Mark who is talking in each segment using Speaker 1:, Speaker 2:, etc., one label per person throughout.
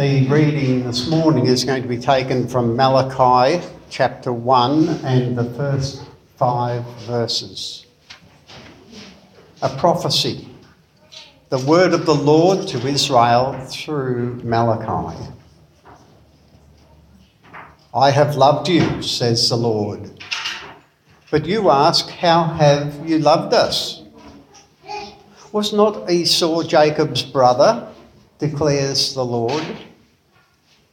Speaker 1: The reading this morning is going to be taken from Malachi chapter 1 and the first five verses. A prophecy. The word of the Lord to Israel through Malachi. I have loved you, says the Lord. But you ask, How have you loved us? Was not Esau Jacob's brother? declares the Lord.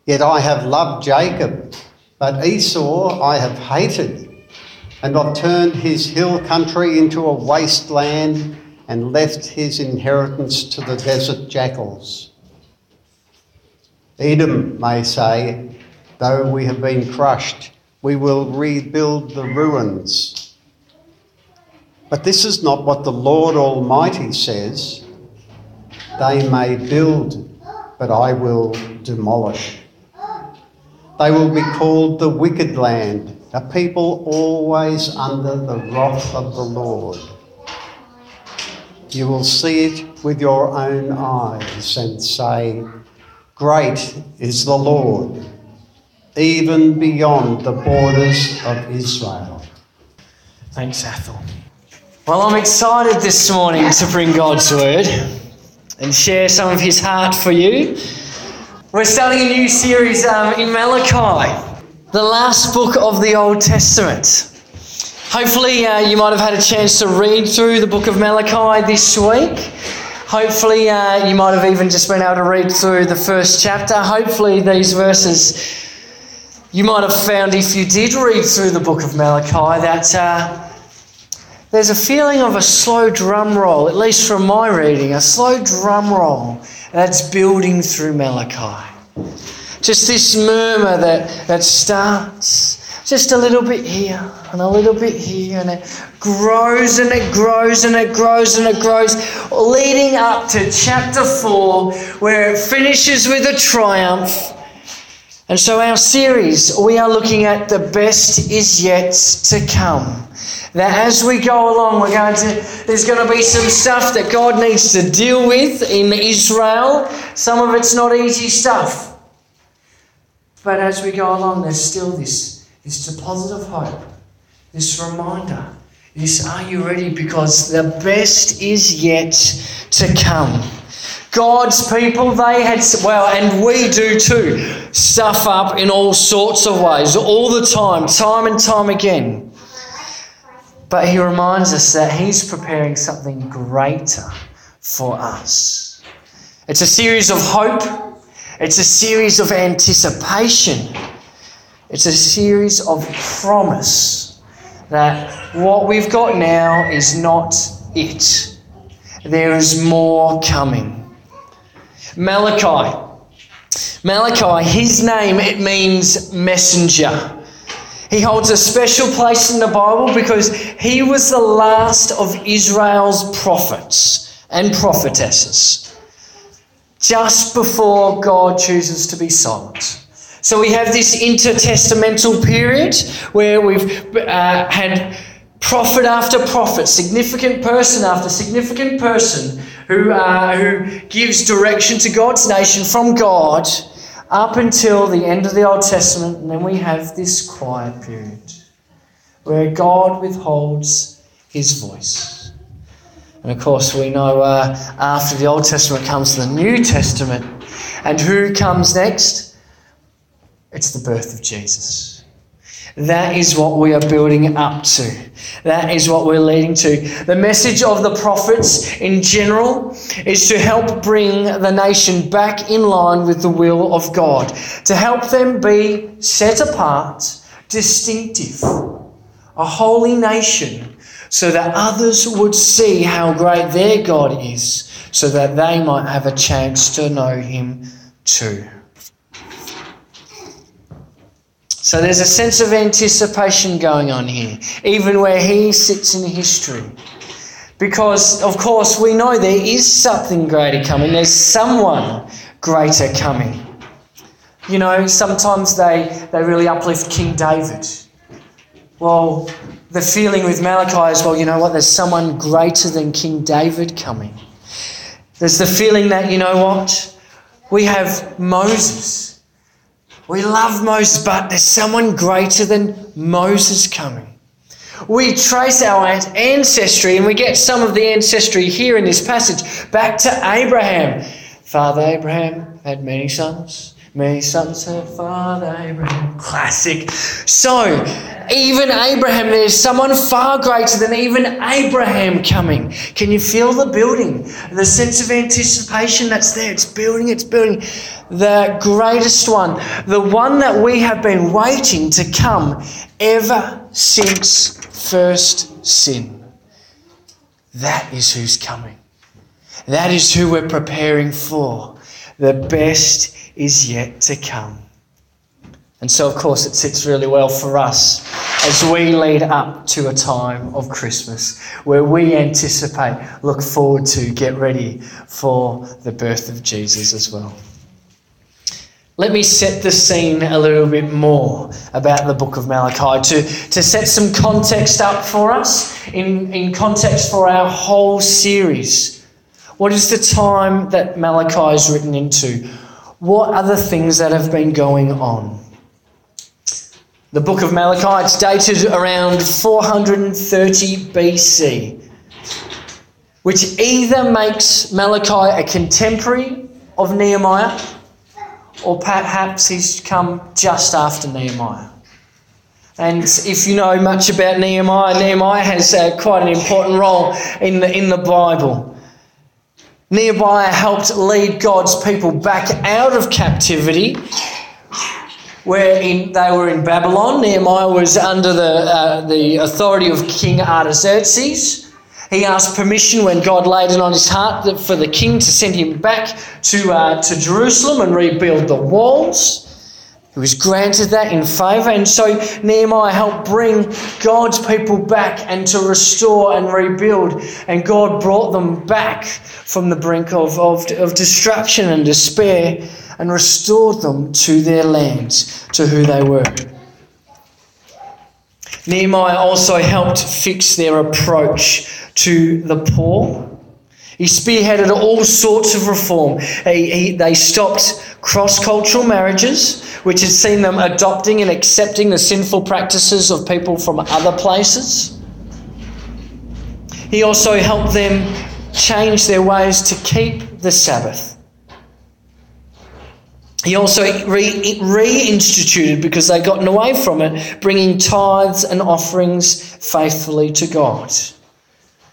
Speaker 1: Yet I have loved Jacob, but Esau I have hated, and I've turned his hill country into a wasteland and left his inheritance to the desert jackals. Edom may say, Though we have been crushed, we will rebuild the ruins. But this is not what the Lord Almighty says. They may build, but I will demolish. They will be called the wicked land, a people always under the wrath of the Lord. You will see it with your own eyes and say, Great is the Lord even beyond the borders of Israel.
Speaker 2: Thanks, Athel. Well, I'm excited this morning to bring God's word and share some of his heart for you. We're starting a new series um, in Malachi, the last book of the Old Testament. Hopefully, uh, you might have had a chance to read through the book of Malachi this week. Hopefully, uh, you might have even just been able to read through the first chapter. Hopefully, these verses you might have found, if you did read through the book of Malachi, that uh, there's a feeling of a slow drum roll, at least from my reading, a slow drum roll that's building through Malachi. Just this murmur that, that starts just a little bit here and a little bit here, and it grows and it grows and it grows and it grows, leading up to chapter 4, where it finishes with a triumph and so, our series, we are looking at the best is yet to come. That as we go along, we're going to, there's going to be some stuff that God needs to deal with in Israel. Some of it's not easy stuff. But as we go along, there's still this, this deposit of hope, this reminder, this are you ready? Because the best is yet to come. God's people, they had, well, and we do too, stuff up in all sorts of ways, all the time, time and time again. But He reminds us that He's preparing something greater for us. It's a series of hope, it's a series of anticipation, it's a series of promise that what we've got now is not it. There is more coming. Malachi. Malachi, his name, it means messenger. He holds a special place in the Bible because he was the last of Israel's prophets and prophetesses, just before God chooses to be silent. So we have this intertestamental period where we've uh, had prophet after prophet, significant person after significant person who, uh, who gives direction to God's nation from God up until the end of the Old Testament. And then we have this quiet period where God withholds his voice. And of course, we know uh, after the Old Testament comes the New Testament. And who comes next? It's the birth of Jesus. That is what we are building up to. That is what we're leading to. The message of the prophets in general is to help bring the nation back in line with the will of God, to help them be set apart, distinctive, a holy nation, so that others would see how great their God is, so that they might have a chance to know Him too. So there's a sense of anticipation going on here, even where he sits in history. Because, of course, we know there is something greater coming, there's someone greater coming. You know, sometimes they, they really uplift King David. Well, the feeling with Malachi is, well, you know what, there's someone greater than King David coming. There's the feeling that, you know what, We have Moses. We love Moses, but there's someone greater than Moses coming. We trace our ancestry and we get some of the ancestry here in this passage back to Abraham. Father Abraham had many sons. Many sons had Father Abraham. Classic. So, even Abraham, there's someone far greater than even Abraham coming. Can you feel the building? The sense of anticipation that's there. It's building, it's building. The greatest one, the one that we have been waiting to come ever since first sin. That is who's coming. That is who we're preparing for. The best is yet to come. And so, of course, it sits really well for us as we lead up to a time of Christmas where we anticipate, look forward to, get ready for the birth of Jesus as well. Let me set the scene a little bit more about the book of Malachi to, to set some context up for us, in, in context for our whole series. What is the time that Malachi is written into? What are the things that have been going on? The book of Malachi, it's dated around 430 BC, which either makes Malachi a contemporary of Nehemiah or perhaps he's come just after Nehemiah. And if you know much about Nehemiah, Nehemiah has uh, quite an important role in the, in the Bible. Nehemiah helped lead God's people back out of captivity, where in, they were in Babylon. Nehemiah was under the, uh, the authority of King Artaxerxes. He asked permission when God laid it on his heart for the king to send him back to, uh, to Jerusalem and rebuild the walls. He was granted that in favour, and so Nehemiah helped bring God's people back and to restore and rebuild. And God brought them back from the brink of, of, of destruction and despair and restored them to their lands, to who they were. Nehemiah also helped fix their approach to the poor. He spearheaded all sorts of reform. He, he, they stopped cross cultural marriages, which had seen them adopting and accepting the sinful practices of people from other places. He also helped them change their ways to keep the Sabbath. He also re- reinstituted, because they'd gotten away from it, bringing tithes and offerings faithfully to God.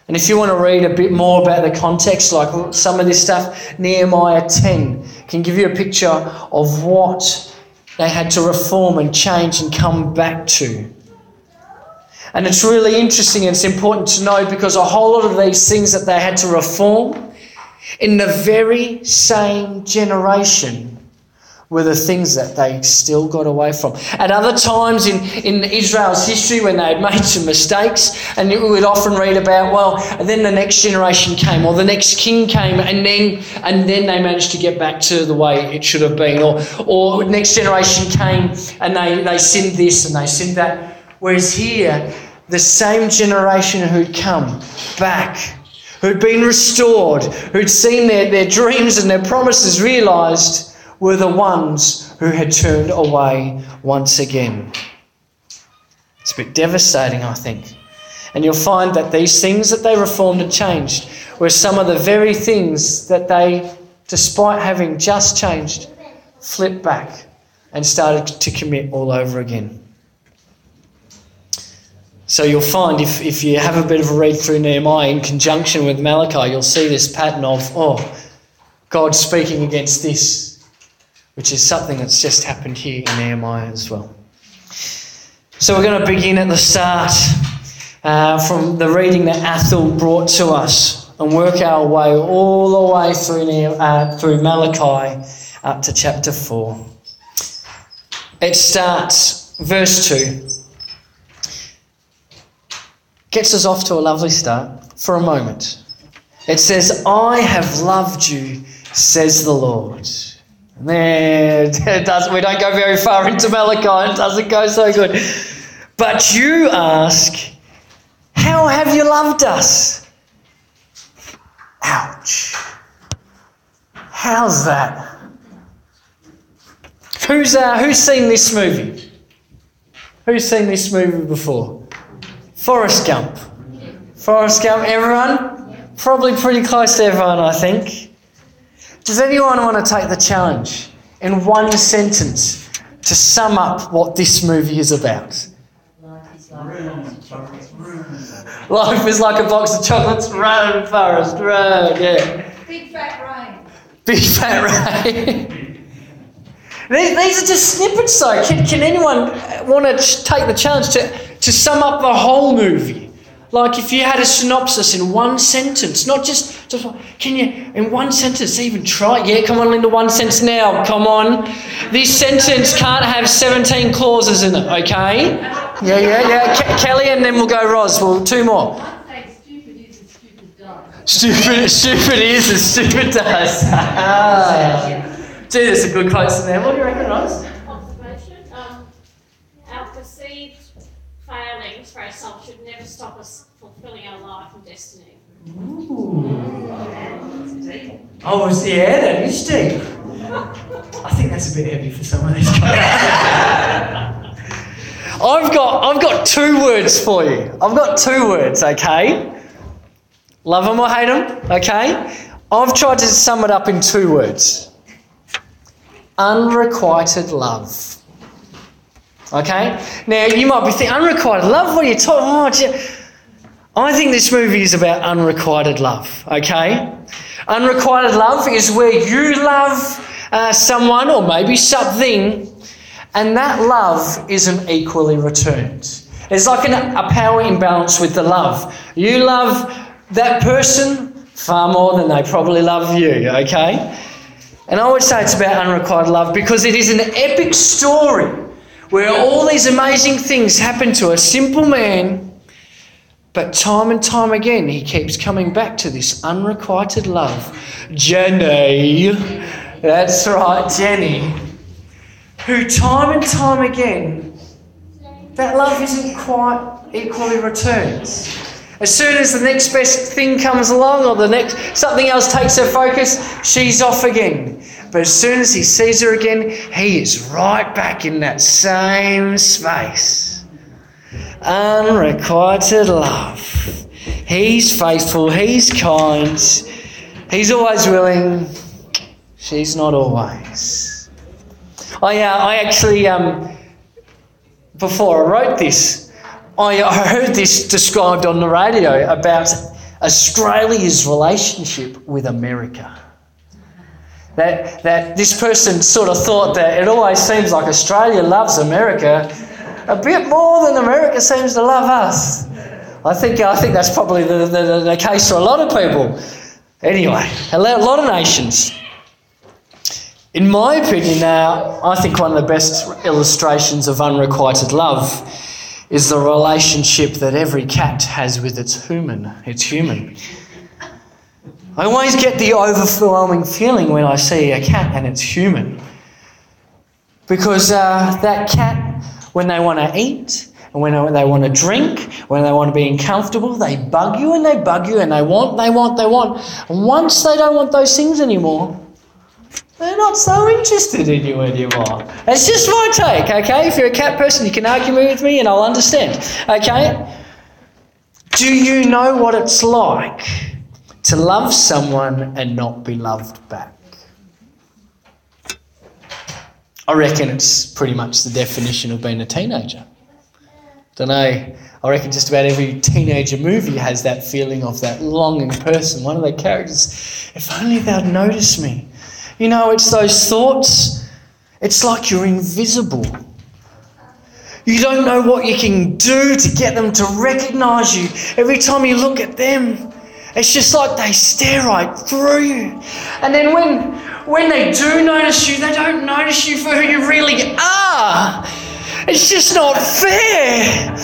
Speaker 2: And if you want to read a bit more about the context, like some of this stuff, Nehemiah 10 can give you a picture of what they had to reform and change and come back to. And it's really interesting and it's important to know because a whole lot of these things that they had to reform in the very same generation were the things that they still got away from. At other times in, in Israel's history, when they had made some mistakes, and we would often read about, well, and then the next generation came, or the next king came, and then and then they managed to get back to the way it should have been, or or next generation came and they, they sinned this and they sinned that. Whereas here, the same generation who'd come back who'd been restored, who'd seen their, their dreams and their promises realised, were the ones who had turned away once again. It's a bit devastating, I think. And you'll find that these things that they reformed and changed were some of the very things that they, despite having just changed, flipped back and started to commit all over again. So you'll find if, if you have a bit of a read through Nehemiah in conjunction with Malachi, you'll see this pattern of, oh, God speaking against this, which is something that's just happened here in Nehemiah as well. So we're going to begin at the start uh, from the reading that Athel brought to us and work our way all the way through, uh, through Malachi up to chapter 4. It starts, verse 2. Gets us off to a lovely start for a moment. It says, I have loved you, says the Lord. Man, it does, we don't go very far into Malachi. It doesn't go so good. But you ask, How have you loved us? Ouch. How's that? Who's, uh, who's seen this movie? Who's seen this movie before? Forrest Gump. Forrest Gump, everyone? Probably pretty close to everyone, I think. Does anyone want to take the challenge in one sentence to sum up what this movie is about? Life is like a box of chocolates. Run, Forrest, run. Yeah.
Speaker 3: Big fat rain.
Speaker 2: Big fat rain. these, these are just snippets, though. Can, can anyone want to take the challenge to, to sum up the whole movie? Like if you had a synopsis in one sentence, not just, just can you, in one sentence, even try? Yeah, come on, Linda, one sentence now. Come on. This sentence can't have 17 clauses in it, okay? Yeah, yeah, yeah. Ke- Kelly, and then we'll go Ros. Well, two more.
Speaker 3: Stupid is and stupid does.
Speaker 2: Stupid, stupid is and stupid does. Gee, there's a good quotes in there. What do you reckon, Ros?
Speaker 4: observation. Um, our perceived failings for ourselves should never stop us fulfilling our life and destiny.
Speaker 2: Oh, it's- yeah, that is deep. I think that's a bit heavy for some of these guys. I've got, I've got two words for you. I've got two words, okay? Love them or hate them, okay? I've tried to sum it up in two words unrequited love. Okay? Now, you might be thinking, unrequited love? What are you talking oh, gee- I think this movie is about unrequited love, okay? Unrequited love is where you love uh, someone or maybe something, and that love isn't equally returned. It's like an, a power imbalance with the love. You love that person far more than they probably love you, okay? And I would say it's about unrequited love because it is an epic story where all these amazing things happen to a simple man, but time and time again he keeps coming back to this unrequited love. Jenny, that's right, Jenny, who time and time again, that love isn't quite equally returned. As soon as the next best thing comes along or the next something else takes her focus, she's off again. But as soon as he sees her again, he is right back in that same space. Unrequited love. He's faithful, he's kind, he's always willing, she's not always. I, uh, I actually, um, before I wrote this, I I heard this described on the radio about Australia's relationship with America. That, that this person sort of thought that it always seems like Australia loves America a bit more than America seems to love us. I think, I think that's probably the, the, the case for a lot of people. Anyway, a lot of nations. In my opinion, now, I think one of the best illustrations of unrequited love is the relationship that every cat has with its human. Its human. I always get the overwhelming feeling when I see a cat and it's human. Because uh, that cat, when they want to eat, and when they want to drink, when they want to be uncomfortable, they bug you and they bug you and they want, they want, they want. And once they don't want those things anymore, they're not so interested in you anymore. It's just my take, okay? If you're a cat person, you can argue with me and I'll understand, okay? Do you know what it's like to love someone and not be loved back? I reckon it's pretty much the definition of being a teenager. Don't know. I reckon just about every teenager movie has that feeling of that longing person. One of the characters, if only they'd notice me. You know, it's those thoughts. It's like you're invisible. You don't know what you can do to get them to recognize you. Every time you look at them, it's just like they stare right through you. And then when when they do notice you, they don't notice you for who you really are. It's just not fair.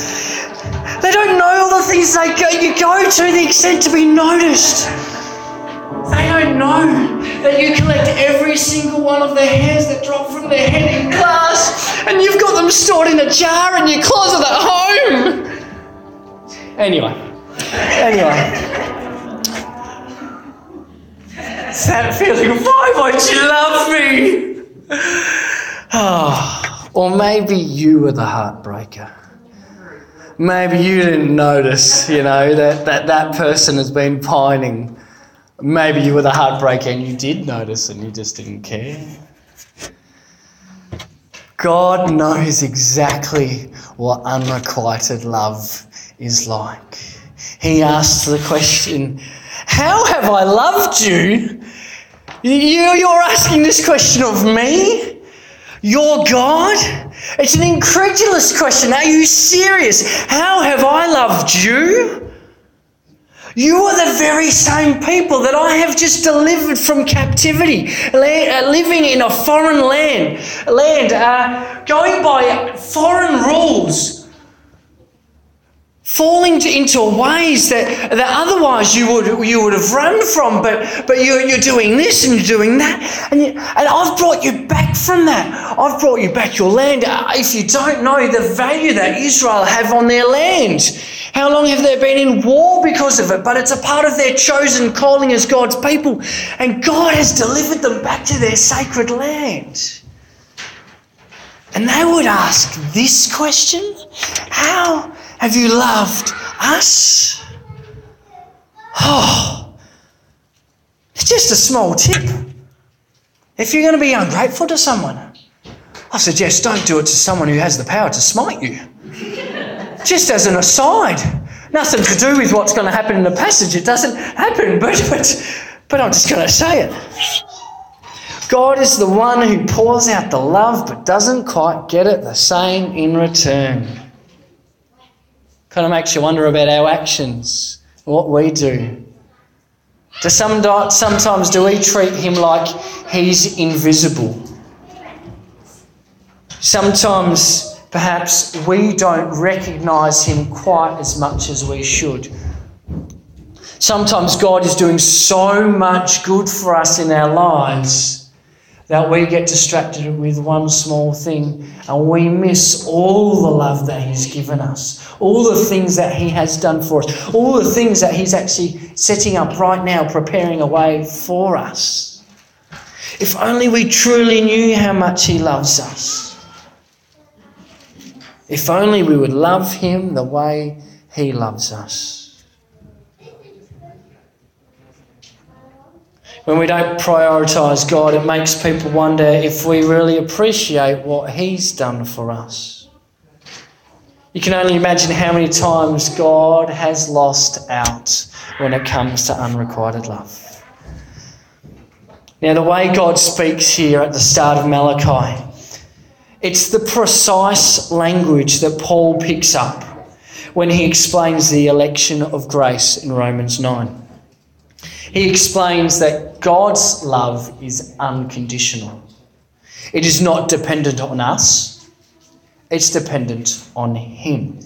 Speaker 2: They don't know all the things they go, you go to the extent to be noticed. They don't know that you collect every single one of the hairs that drop from their head in class and you've got them stored in a jar in your closet at home. Anyway, anyway. That feeling why won't you love me? Oh, or maybe you were the heartbreaker. Maybe you didn't notice, you know, that, that that person has been pining. Maybe you were the heartbreaker and you did notice and you just didn't care. God knows exactly what unrequited love is like. He asks the question, How have I loved you? You- You're asking this question of me? Your God? It's an incredulous question. Are you serious? How have I loved you? You are the very same people that I have just delivered from captivity, uh, living in a foreign land, land uh, going by foreign rules, falling to- into ways that, that otherwise you would you would have run from. But but you're, you're doing this and you're doing that, and you, and I've brought you back from that. I've brought you back your land. Uh, If you don't know the value that Israel have on their land. How long have they been in war because of it? But it's a part of their chosen calling as God's people. And God has delivered them back to their sacred land. And they would ask this question How have you loved us? Oh, it's just a small tip. If you're going to be ungrateful to someone, I suggest don't do it to someone who has the power to smite you just as an aside, nothing to do with what's going to happen in the passage. It doesn't happen, but but but I'm just going to say it. God is the one who pours out the love, but doesn't quite get it the same in return. Kind of makes you wonder about our actions, what we do. Do some, sometimes do we treat him like he's invisible? Sometimes perhaps we don't recognize him quite as much as we should. Sometimes God is doing so much good for us in our lives that we get distracted with one small thing and we miss all the love that he's given us, all the things that he has done for us, all the things that he's actually setting up right now, preparing a way for us. If only we truly knew how much he loves us. If only we would love him the way he loves us. When we don't prioritise God, it makes people wonder if we really appreciate what he's done for us. You can only imagine how many times God has lost out when it comes to unrequited love. Now, the way God speaks here at the start of Malachi, it's the precise language that Paul picks up when he explains the election of grace in Romans 9. He explains that God's love is unconditional. It is not dependent on us, it's dependent on Him.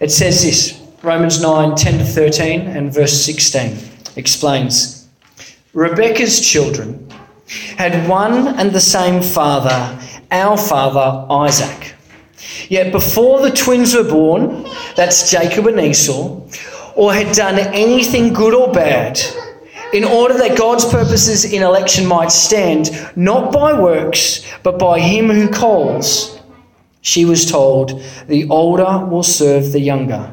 Speaker 2: It says this Romans 9 10 to 13 and verse 16 explains Rebekah's children had one and the same father, our father Isaac. Yet before the twins were born, that's Jacob and Esau, or had done anything good or bad, in order that God's purposes in election might stand, not by works, but by him who calls, she was told, the older will serve the younger.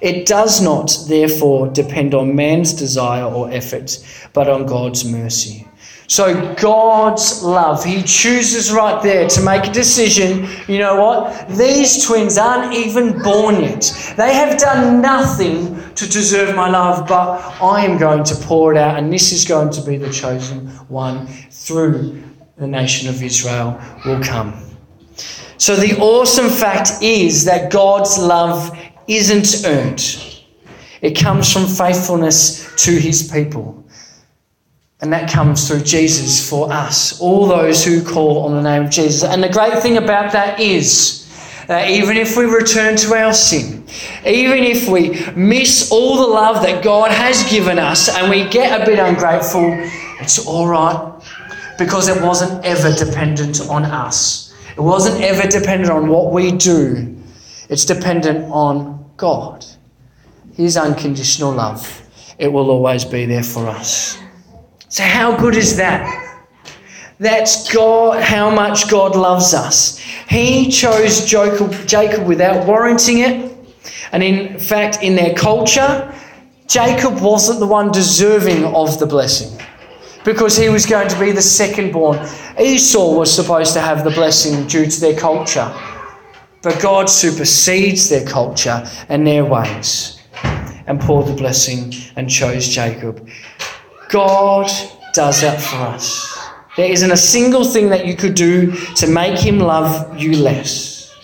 Speaker 2: It does not, therefore, depend on man's desire or effort, but on God's mercy. So, God's love, He chooses right there to make a decision. You know what? These twins aren't even born yet. They have done nothing to deserve my love, but I am going to pour it out, and this is going to be the chosen one through the nation of Israel will come. So, the awesome fact is that God's love isn't earned, it comes from faithfulness to His people. And that comes through Jesus for us, all those who call on the name of Jesus. And the great thing about that is that even if we return to our sin, even if we miss all the love that God has given us and we get a bit ungrateful, it's all right because it wasn't ever dependent on us. It wasn't ever dependent on what we do. It's dependent on God. His unconditional love. It will always be there for us. So, how good is that? That's God, how much God loves us. He chose Jacob, without warranting it. And in fact, in their culture, Jacob wasn't the one deserving of the blessing because he was going to be the second born. Esau was supposed to have the blessing due to their culture. But God supersedes their culture and their ways and poured the blessing and chose Jacob. God does that for us. There isn't a single thing that you could do to make him love you less.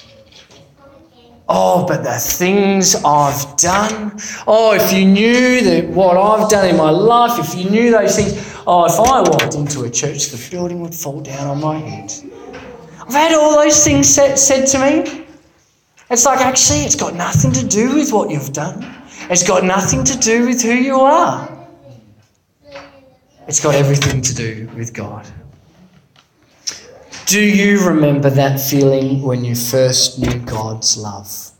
Speaker 2: Oh, but the things I've done. Oh, if you knew that what I've done in my life, if you knew those things. Oh, if I walked into a church, the building would fall down on my head. I've had all those things said, said to me. It's like, actually, it's got nothing to do with what you've done, it's got nothing to do with who you are. It's got everything to do with God. Do you remember that feeling when you first knew God's love?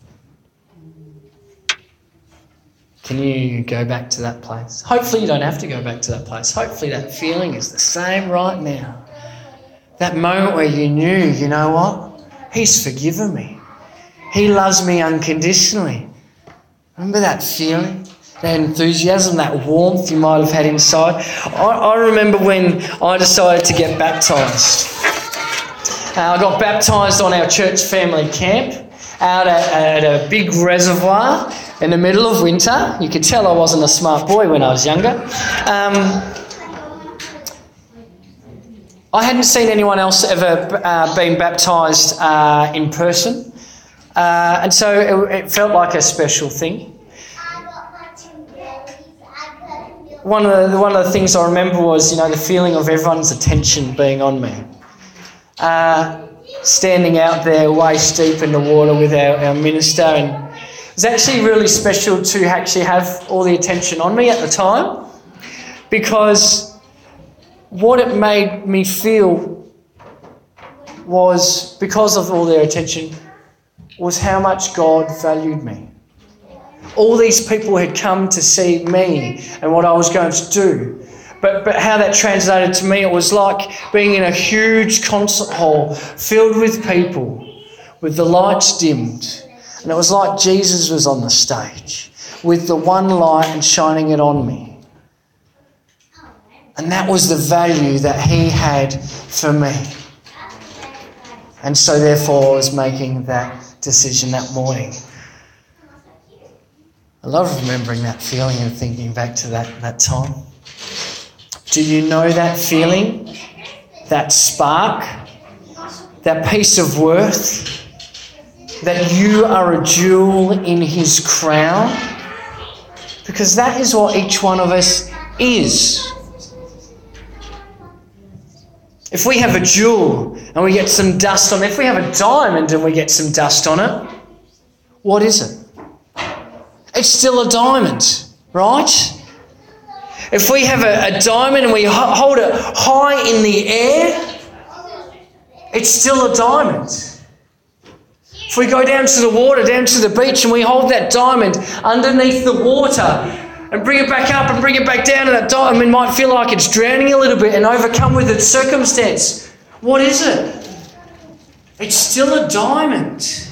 Speaker 2: Can you go back to that place? Hopefully, you don't have to go back to that place. Hopefully, that feeling is the same right now. That moment where you knew, you know what? He's forgiven me. He loves me unconditionally. Remember that feeling? That enthusiasm, that warmth you might have had inside. I, I remember when I decided to get baptized. Uh, I got baptized on our church family camp out at, at, a big reservoir in the middle of winter. You could tell I wasn't a smart boy when I was younger. Um, I hadn't seen anyone else ever uh, being baptized uh, in person, uh, and so it, it felt like a special thing. One of, the, one of the things I remember was, you know, the feeling of everyone's attention being on me. Uh, standing out there waist deep in the water with our, our minister and it was actually really special to actually have all the attention on me at the time because what it made me feel was because of all their attention was how much God valued me. All these people had come to see me and what I was going to do. But, but how that translated to me, it was like being in a huge concert hall filled with people with the lights dimmed. And it was like Jesus was on the stage with the one light and shining it on me. And that was the value that he had for me. And so, therefore, I was making that decision that morning. I love remembering that feeling and thinking back to that, that time. Do you know that feeling? That spark? That piece of worth? That you are a jewel in his crown? Because that is what each one of us is. If we have a jewel and we get some dust on it, if we have a diamond and we get some dust on it, what is it? It's still a diamond, right? If we have a, a diamond and we hold it high in the air, it's still a diamond. If we go down to the water, down to the beach, and we hold that diamond underneath the water and bring it back up and bring it back down, and that diamond might feel like it's drowning a little bit and overcome with its circumstance. What is it? It's still a diamond.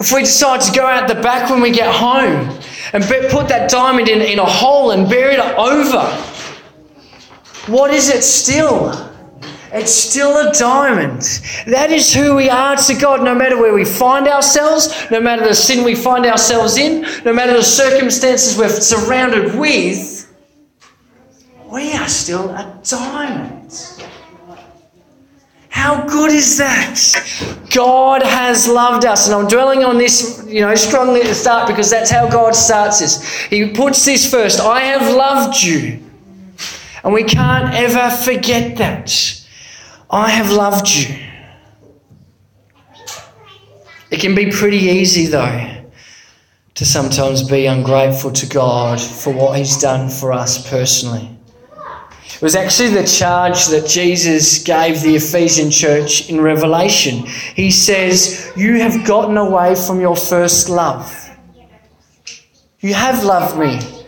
Speaker 2: If we decide to go out the back when we get home and put that diamond in, in a hole and bury it over, what is it still? It's still a diamond. That is who we are to God, no matter where we find ourselves, no matter the sin we find ourselves in, no matter the circumstances we're surrounded with. We are still a diamond. How good is that? God has loved us. And I'm dwelling on this, you know, strongly at the start because that's how God starts this. He puts this first I have loved you. And we can't ever forget that. I have loved you. It can be pretty easy, though, to sometimes be ungrateful to God for what He's done for us personally. It was actually the charge that Jesus gave the Ephesian church in Revelation. He says, You have gotten away from your first love. You have loved me,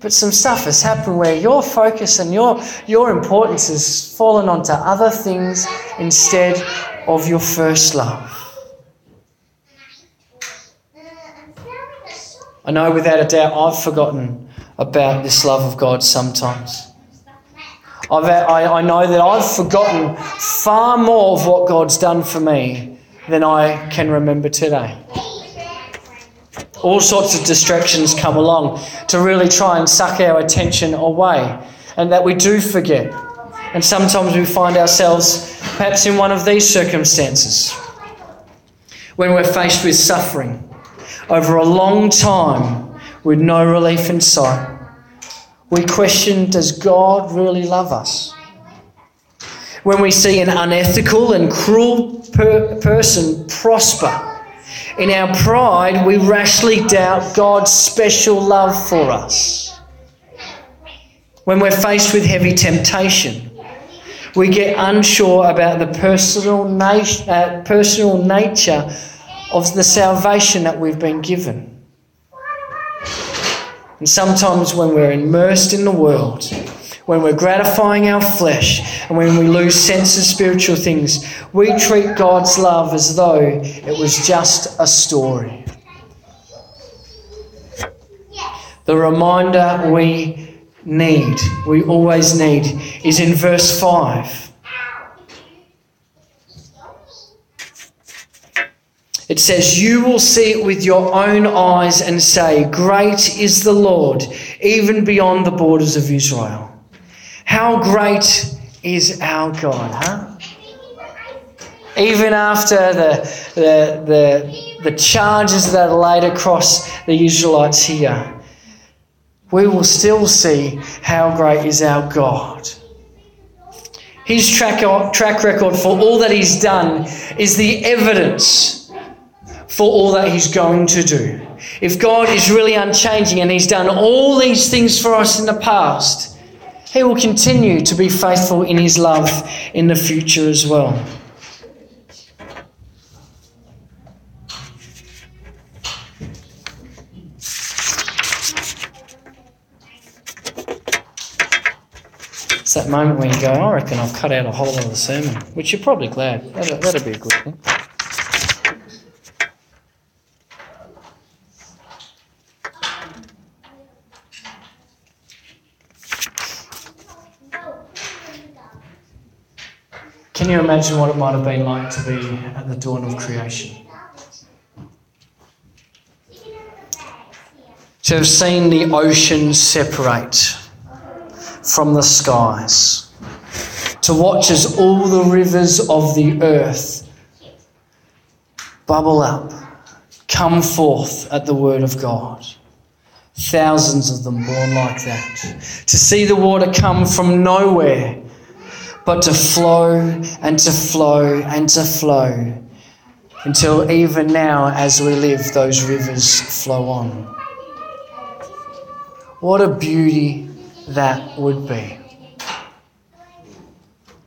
Speaker 2: But some stuff has happened where your focus and your, your importance has fallen onto other things instead of your first love. I know without a doubt I've forgotten about this love of God sometimes. I've, uh, I, I know that I've forgotten far more of what God's done for me than I can remember today. All sorts of distractions come along to really try and suck our attention away, and that we do forget. And sometimes we find ourselves perhaps in one of these circumstances when we're faced with suffering over a long time with no relief in sight. We question Does God really love us? When we see an unethical and cruel per- person prosper, in our pride, we rashly doubt God's special love for us. When we're faced with heavy temptation, we get unsure about the personal, nat- uh, personal nature of the salvation that we've been given. And sometimes, when we're immersed in the world, when we're gratifying our flesh, and when we lose sense of spiritual things, we treat God's love as though it was just a story. The reminder we need, we always need, is in verse 5. It says, You will see it with your own eyes and say, Great is the Lord, even beyond the borders of Israel. How great is our God, huh? Even after the, the, the, the charges that are laid across the Israelites here, we will still see how great is our God. His track, track record for all that He's done is the evidence for all that He's going to do. If God is really unchanging and He's done all these things for us in the past, He will continue to be faithful in His love in the future as well. It's that moment when you go, I reckon I've cut out a whole lot of the sermon, which you're probably glad. That'd, that'd be a good thing. Can you imagine what it might have been like to be at the dawn of creation? To have seen the ocean separate from the skies. To watch as all the rivers of the earth bubble up, come forth at the word of God. Thousands of them born like that. To see the water come from nowhere but to flow and to flow and to flow until even now, as we live, those rivers flow on. What a beauty that would be.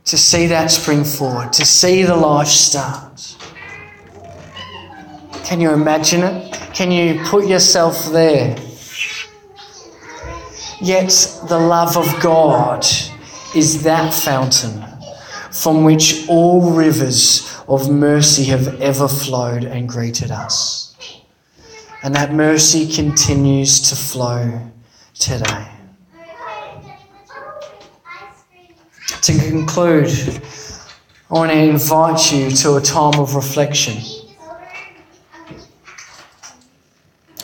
Speaker 2: To see that spring forward, to see the life start. Can you imagine it? Can you put yourself there? Yet the love of God is that fountain from which all rivers of mercy have ever flowed and greeted us. And that mercy continues to flow today. To conclude, I want to invite you to a time of reflection.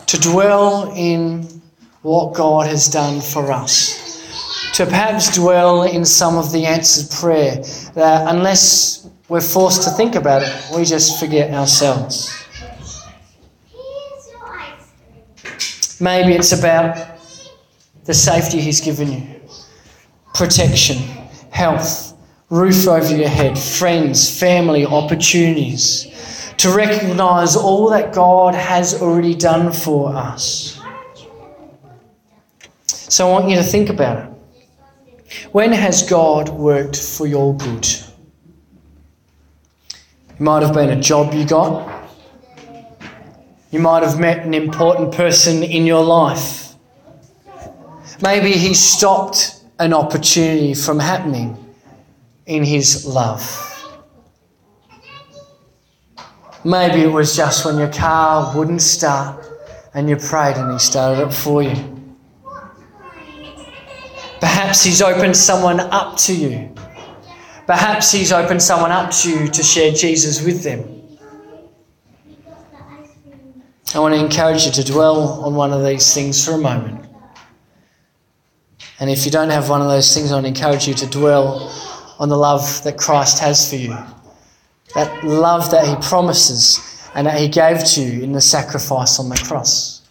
Speaker 2: To dwell in what God has done for us to perhaps dwell in some of the answered prayer that unless we're forced to think about it, we just forget ourselves. Maybe it's about the safety He's given you, protection, health, roof over your head, friends, family, opportunities. To recognize all that God has already done for us. So I want you to think about it. When has God worked for your good? It might have been a job you got. You might have met an important person in your life. Maybe he stopped an opportunity from happening in his love. Maybe it was just when your car wouldn't start and you prayed and he started it for you. Perhaps he's opened someone up to you. Perhaps he's opened someone up to you to share Jesus with them. I want to encourage you to dwell on one of these things for a moment. And if you don't have one of those things, I want to encourage you to dwell on the love that Christ has for you. That love that He promises and that He gave to you in the sacrifice on the cross.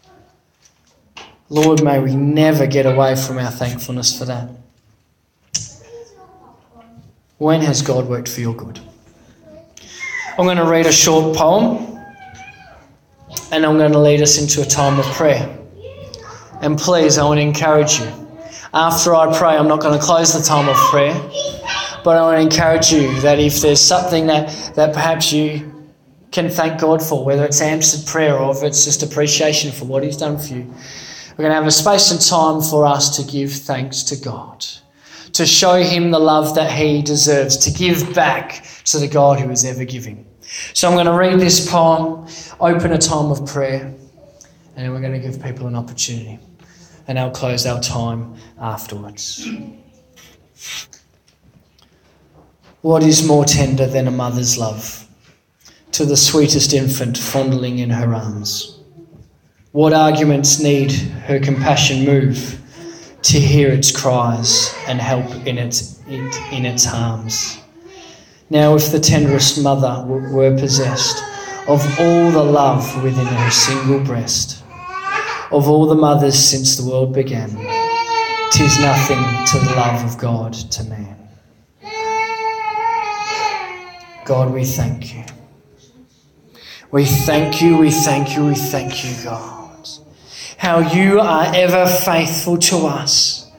Speaker 2: Lord, may we never get away from our thankfulness for that. When has God worked for your good? I'm going to read a short poem and I'm going to lead us into a time of prayer. And please, I want to encourage you. After I pray, I'm not going to close the time of prayer, but I want to encourage you that if there's something that, that perhaps you can thank God for, whether it's answered prayer or if it's just appreciation for what He's done for you, we're going to have a space and time for us to give thanks to God, to show Him the love that He deserves, to give back to the God who is ever giving. So I'm going to read this poem, open a time of prayer, and we're going to give people an opportunity. And I'll close our time afterwards. What is more tender than a mother's love to the sweetest infant fondling in her arms? What arguments need her compassion move to hear its cries and help in its, it, in its harms? Now, if the tenderest mother were possessed of all the love within her single breast, of all the mothers since the world began, tis nothing to the love of God to man. God, we thank you. We thank you, we thank you, we thank you, God. How you are ever faithful to us.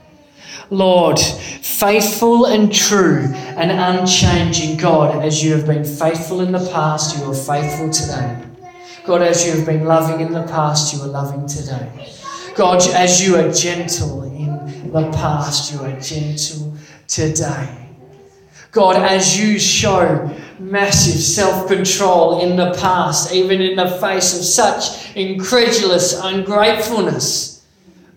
Speaker 2: Lord, faithful and true and unchanging God, as you have been faithful in the past, you are faithful today. God, as you have been loving in the past, you are loving today. God, as you are gentle in the past, you are gentle today. God, as you show massive self control in the past, even in the face of such incredulous ungratefulness,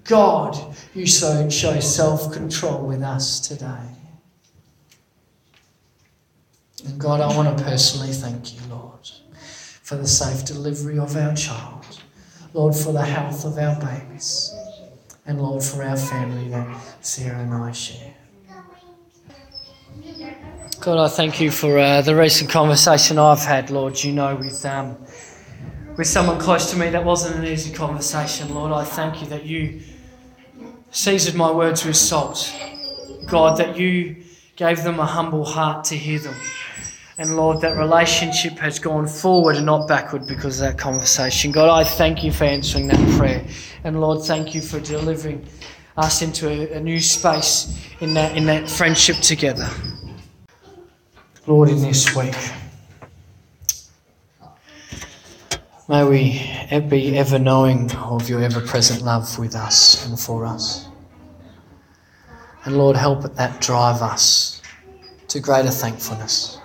Speaker 2: God, you so show self control with us today. And God, I want to personally thank you, Lord, for the safe delivery of our child. Lord, for the health of our babies. And Lord, for our family that Sarah and I share. God, I thank you for uh, the recent conversation I've had, Lord. You know, with um, with someone close to me that wasn't an easy conversation, Lord. I thank you that you seasoned my words with salt. God, that you gave them a humble heart to hear them. And Lord, that relationship has gone forward and not backward because of that conversation. God, I thank you for answering that prayer. And Lord, thank you for delivering us into a, a new space in that, in that friendship together. Lord, in this week, may we be ever knowing of your ever present love with us and for us. And Lord, help that drive us to greater thankfulness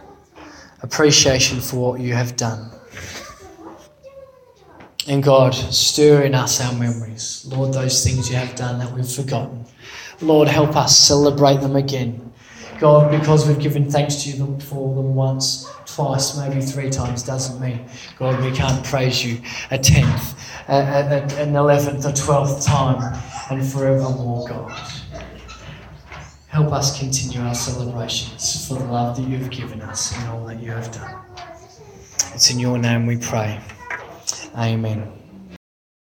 Speaker 2: appreciation for what you have done. And God, stir in us our memories. Lord, those things you have done that we've forgotten. Lord, help us celebrate them again. God, because we've given thanks to you for them once, twice, maybe three times, doesn't mean, God, we can't praise you a tenth, an eleventh, a twelfth time, and forevermore, God. Help us continue our celebrations for the love that you have given us and all that you have done. It's in your name we pray. Amen.